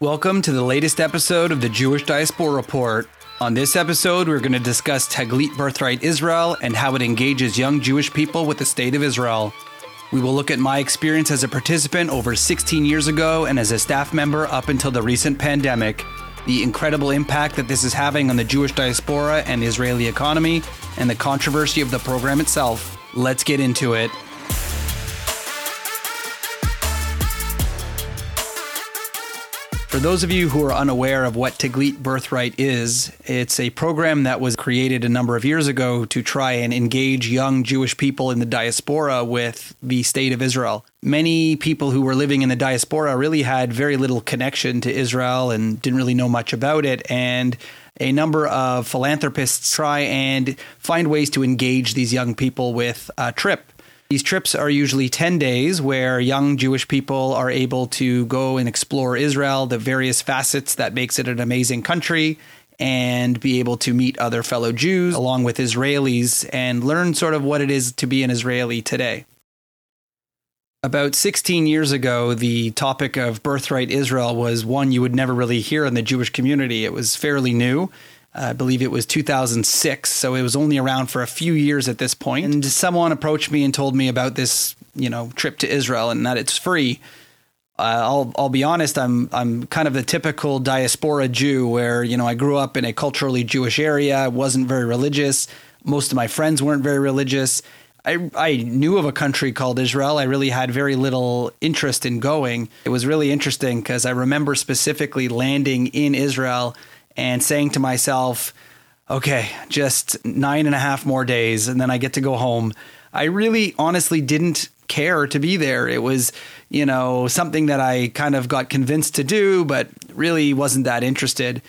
Welcome to the latest episode of the Jewish Diaspora Report. On this episode, we're going to discuss Taglit Birthright Israel and how it engages young Jewish people with the state of Israel. We will look at my experience as a participant over 16 years ago and as a staff member up until the recent pandemic, the incredible impact that this is having on the Jewish diaspora and Israeli economy, and the controversy of the program itself. Let's get into it. For those of you who are unaware of what Taglit Birthright is, it's a program that was created a number of years ago to try and engage young Jewish people in the diaspora with the state of Israel. Many people who were living in the diaspora really had very little connection to Israel and didn't really know much about it. And a number of philanthropists try and find ways to engage these young people with a trip these trips are usually 10 days where young Jewish people are able to go and explore Israel, the various facets that makes it an amazing country, and be able to meet other fellow Jews along with Israelis and learn sort of what it is to be an Israeli today. About 16 years ago, the topic of birthright Israel was one you would never really hear in the Jewish community. It was fairly new. I believe it was 2006, so it was only around for a few years at this point. And someone approached me and told me about this, you know, trip to Israel and that it's free. Uh, I'll I'll be honest, I'm I'm kind of the typical diaspora Jew where you know I grew up in a culturally Jewish area, I wasn't very religious. Most of my friends weren't very religious. I, I knew of a country called Israel. I really had very little interest in going. It was really interesting because I remember specifically landing in Israel and saying to myself, okay, just nine and a half more days, and then I get to go home. I really honestly didn't care to be there. It was, you know, something that I kind of got convinced to do, but really wasn't that interested.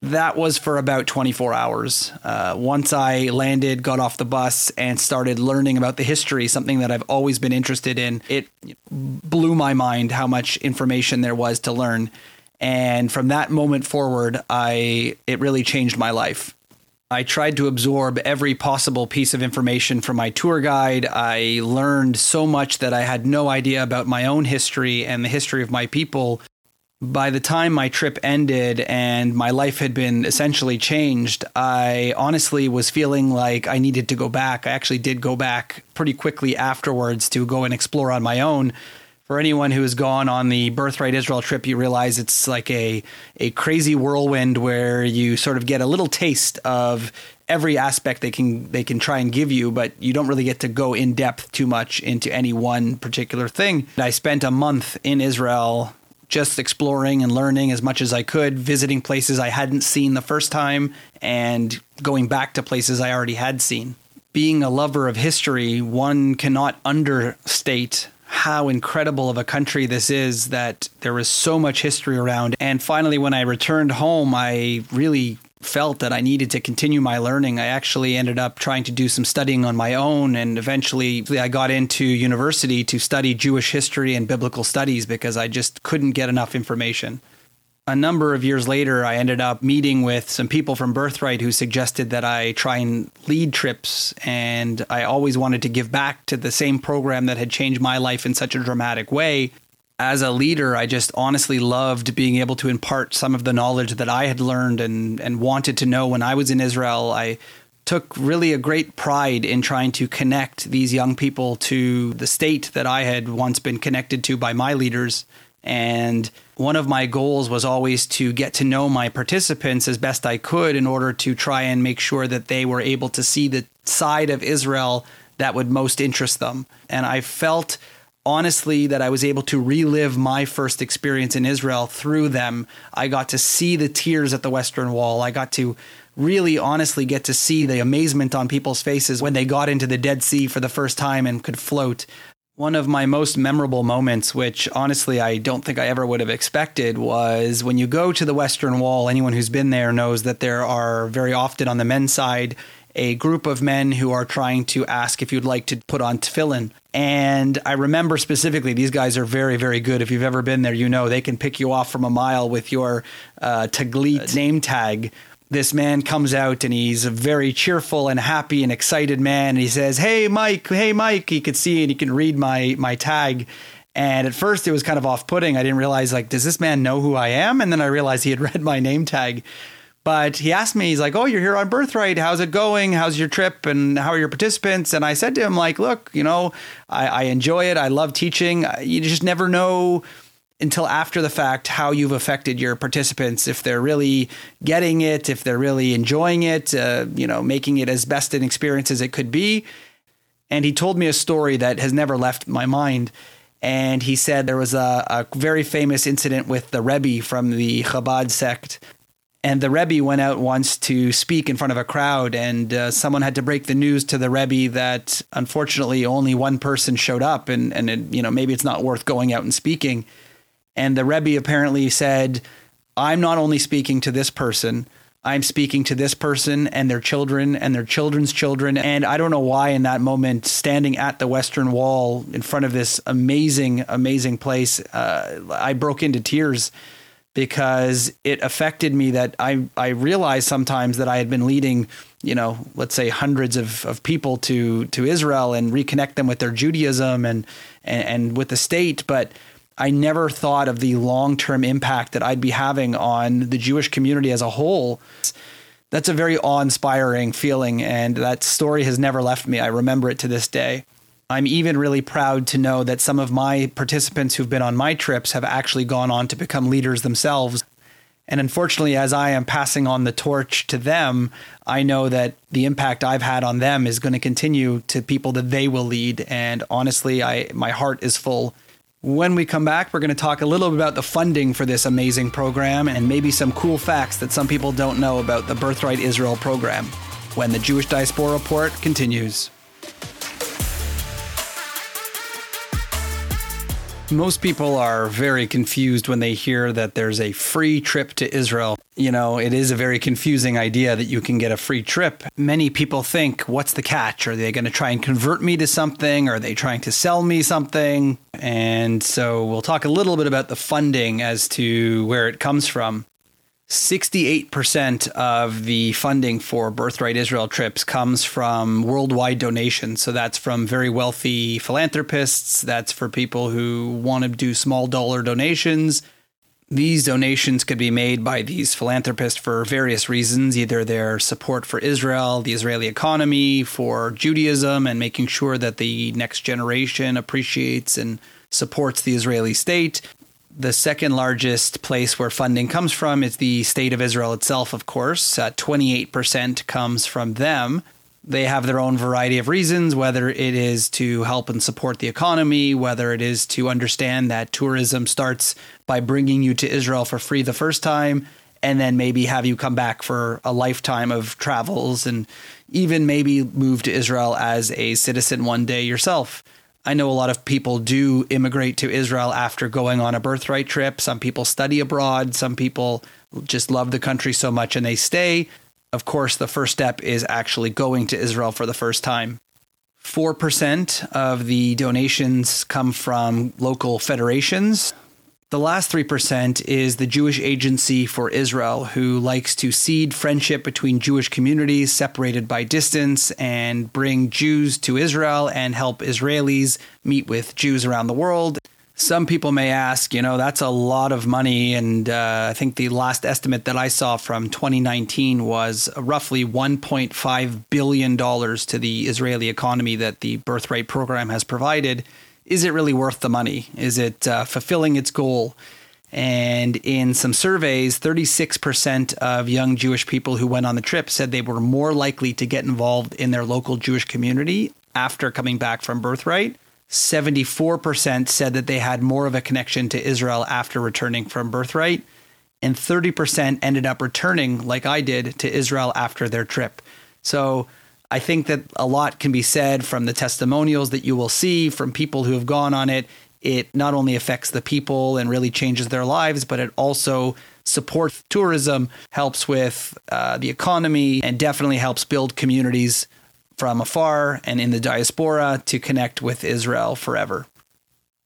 That was for about 24 hours. Uh, once I landed, got off the bus, and started learning about the history, something that I've always been interested in, it blew my mind how much information there was to learn. And from that moment forward, I it really changed my life. I tried to absorb every possible piece of information from my tour guide. I learned so much that I had no idea about my own history and the history of my people. By the time my trip ended and my life had been essentially changed, I honestly was feeling like I needed to go back. I actually did go back pretty quickly afterwards to go and explore on my own for anyone who has gone on the Birthright Israel trip, you realize it's like a a crazy whirlwind where you sort of get a little taste of every aspect they can they can try and give you, but you don't really get to go in depth too much into any one particular thing. I spent a month in Israel just exploring and learning as much as I could, visiting places I hadn't seen the first time and going back to places I already had seen. Being a lover of history, one cannot understate how incredible of a country this is that there is so much history around. And finally, when I returned home, I really felt that I needed to continue my learning. I actually ended up trying to do some studying on my own, and eventually I got into university to study Jewish history and biblical studies because I just couldn't get enough information a number of years later, I ended up meeting with some people from Birthright who suggested that I try and lead trips. And I always wanted to give back to the same program that had changed my life in such a dramatic way. As a leader, I just honestly loved being able to impart some of the knowledge that I had learned and, and wanted to know when I was in Israel. I took really a great pride in trying to connect these young people to the state that I had once been connected to by my leaders. And one of my goals was always to get to know my participants as best I could in order to try and make sure that they were able to see the side of Israel that would most interest them. And I felt honestly that I was able to relive my first experience in Israel through them. I got to see the tears at the Western Wall. I got to really honestly get to see the amazement on people's faces when they got into the Dead Sea for the first time and could float. One of my most memorable moments, which honestly I don't think I ever would have expected, was when you go to the Western Wall. Anyone who's been there knows that there are very often on the men's side a group of men who are trying to ask if you'd like to put on tefillin. And I remember specifically, these guys are very, very good. If you've ever been there, you know they can pick you off from a mile with your uh, Taglit name tag, this man comes out and he's a very cheerful and happy and excited man. And he says, "Hey, Mike. Hey, Mike." He could see and he can read my my tag. And at first it was kind of off putting. I didn't realize, like, does this man know who I am? And then I realized he had read my name tag. But he asked me, he's like, Oh, you're here on Birthright. How's it going? How's your trip? And how are your participants? And I said to him, like, look, you know, I, I enjoy it. I love teaching. You just never know until after the fact how you've affected your participants if they're really getting it if they're really enjoying it uh, you know making it as best an experience as it could be. And he told me a story that has never left my mind. And he said there was a, a very famous incident with the rebbe from the chabad sect. And the Rebbe went out once to speak in front of a crowd, and uh, someone had to break the news to the Rebbe that unfortunately only one person showed up, and and it, you know maybe it's not worth going out and speaking. And the Rebbe apparently said, I'm not only speaking to this person, I'm speaking to this person and their children and their children's children. And I don't know why, in that moment, standing at the Western Wall in front of this amazing, amazing place, uh, I broke into tears because it affected me that I, I realized sometimes that I had been leading, you know, let's say hundreds of, of people to, to Israel and reconnect them with their Judaism and, and, and with the state. But I never thought of the long term impact that I'd be having on the Jewish community as a whole. That's a very awe inspiring feeling, and that story has never left me. I remember it to this day. I'm even really proud to know that some of my participants who've been on my trips have actually gone on to become leaders themselves. And unfortunately, as I am passing on the torch to them, I know that the impact I've had on them is going to continue to people that they will lead. And honestly, I my heart is full when we come back, we're going to talk a little bit about the funding for this amazing program and maybe some cool facts that some people don't know about the Birthright Israel program when the Jewish Diaspora Report continues. Most people are very confused when they hear that there's a free trip to Israel. You know, it is a very confusing idea that you can get a free trip. Many people think, what's the catch? Are they going to try and convert me to something? Are they trying to sell me something? And so we'll talk a little bit about the funding as to where it comes from. 68% of the funding for Birthright Israel trips comes from worldwide donations. So that's from very wealthy philanthropists, that's for people who want to do small dollar donations. These donations could be made by these philanthropists for various reasons either their support for Israel, the Israeli economy, for Judaism, and making sure that the next generation appreciates and supports the Israeli state the second largest place where funding comes from is the state of Israel itself, of course. Uh, 28% comes from them. They have their own variety of reasons, whether it is to help and support the economy, whether it is to understand that tourism starts by bringing you to Israel for free the first time, and then maybe have you come back for a lifetime of travels and even maybe move to Israel as a citizen one day yourself. I know a lot of people do immigrate to Israel after going on a birthright trip. Some people study abroad. Some people just love the country so much and they stay. Of course, the first step is actually going to Israel for the first time. 4% of the donations come from local federations. The last 3% is the Jewish Agency for Israel, who likes to seed friendship between Jewish communities separated by distance and bring Jews to Israel and help Israelis meet with Jews around the world. Some people may ask, you know, that's a lot of money. And uh, I think the last estimate that I saw from 2019 was roughly $1.5 billion to the Israeli economy that the Birthright program has provided is it really worth the money? Is it uh, fulfilling its goal? And in some surveys, 36% of young Jewish people who went on the trip said they were more likely to get involved in their local Jewish community after coming back from Birthright. 74% said that they had more of a connection to Israel after returning from Birthright. And 30% ended up returning, like I did, to Israel after their trip. So I think that a lot can be said from the testimonials that you will see from people who have gone on it. It not only affects the people and really changes their lives, but it also supports tourism, helps with uh, the economy, and definitely helps build communities from afar and in the diaspora to connect with Israel forever.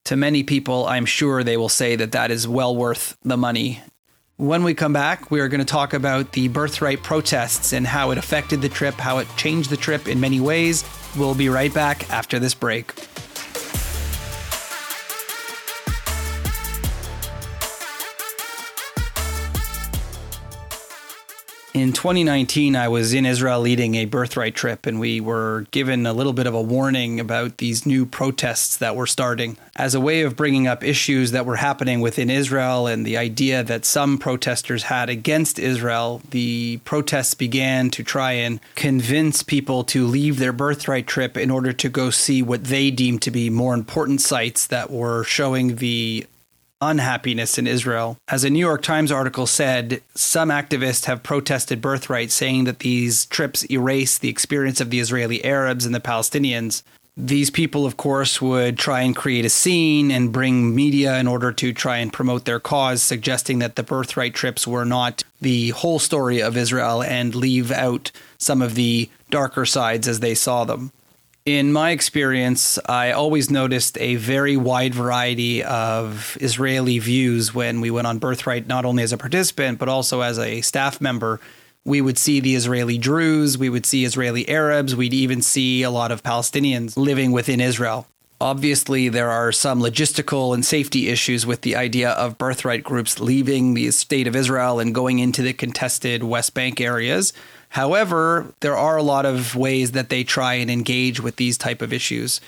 To many people, I'm sure they will say that that is well worth the money when we come back, we are going to talk about the birthright protests and how it affected the trip, how it changed the trip in many ways. We'll be right back after this break. In 2019, I was in Israel leading a birthright trip, and we were given a little bit of a warning about these new protests that were starting as a way of bringing up issues that were happening within Israel and the idea that some protesters had against Israel. The protests began to try and convince people to leave their birthright trip in order to go see what they deemed to be more important sites that were showing the unhappiness in Israel. As a New York Times article said, some activists have protested birthright, saying that these trips erase the experience of the Israeli Arabs and the Palestinians. These people, of course, would try and create a scene and bring media in order to try and promote their cause, suggesting that the birthright trips were not the whole story of Israel and leave out some of the darker sides as they saw them. In my experience, I always noticed a very wide variety of Israeli views when we went on Birthright, not only as a participant, but also as a staff member. We would see the Israeli Druze, we would see Israeli Arabs, we'd even see a lot of Palestinians living within Israel. Obviously, there are some logistical and safety issues with the idea of birthright groups leaving the state of Israel and going into the contested West Bank areas. However, there are a lot of ways that they try and engage with these type of issues.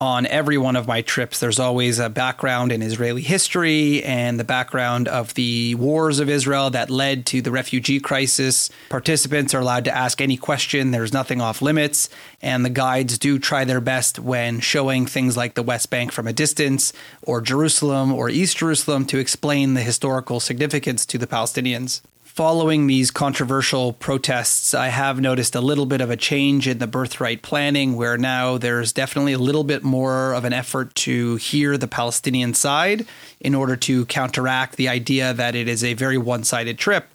On every one of my trips, there's always a background in Israeli history and the background of the wars of Israel that led to the refugee crisis. Participants are allowed to ask any question, there's nothing off limits, and the guides do try their best when showing things like the West Bank from a distance or Jerusalem or East Jerusalem to explain the historical significance to the Palestinians following these controversial protests, I have noticed a little bit of a change in the birthright planning where now there's definitely a little bit more of an effort to hear the Palestinian side in order to counteract the idea that it is a very one sided trip.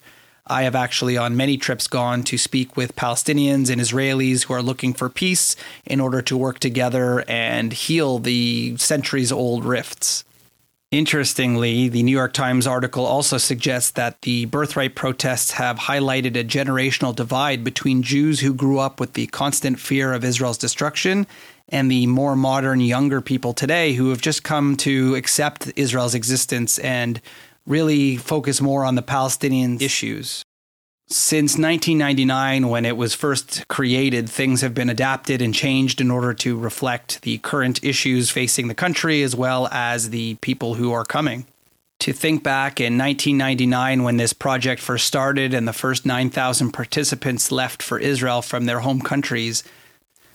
I have actually, on many trips, gone to speak with Palestinians and Israelis who are looking for peace in order to work together and heal the centuries old rifts. Interestingly, the New York Times article also suggests that the birthright protests have highlighted a generational divide between Jews who grew up with the constant fear of Israel's destruction and the more modern, younger people today who have just come to accept Israel's existence and really focus more on the Palestinian issues. Since 1999, when it was first created, things have been adapted and changed in order to reflect the current issues facing the country as well as the people who are coming. To think back in 1999, when this project first started and the first 9,000 participants left for Israel from their home countries,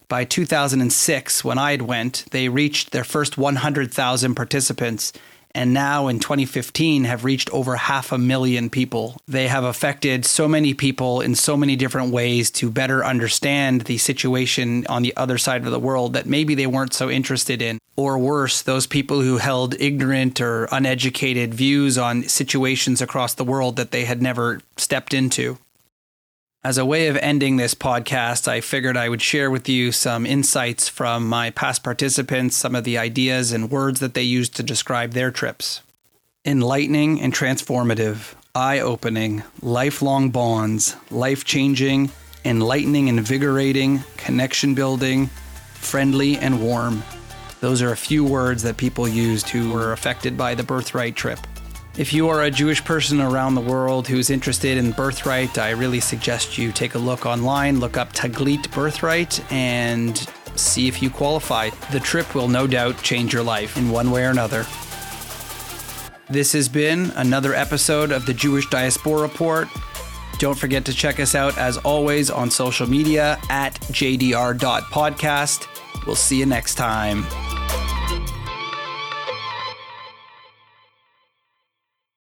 by 2006, when I had went, they reached their first 100,000 participants and now in 2015 have reached over half a million people. They have affected so many people in so many different ways to better understand the situation on the other side of the world that maybe they weren't so interested in. Or worse, those people who held ignorant or uneducated views on situations across the world that they had never stepped into. As a way of ending this podcast, I figured I would share with you some insights from my past participants, some of the ideas and words that they used to describe their trips. Enlightening and transformative, eye opening, lifelong bonds, life changing, enlightening, invigorating, connection building, friendly, and warm. Those are a few words that people used who were affected by the birthright trip. If you are a Jewish person around the world who's interested in birthright, I really suggest you take a look online, look up Taglit Birthright, and see if you qualify. The trip will no doubt change your life in one way or another. This has been another episode of the Jewish Diaspora Report. Don't forget to check us out as always on social media at jdr.podcast. We'll see you next time.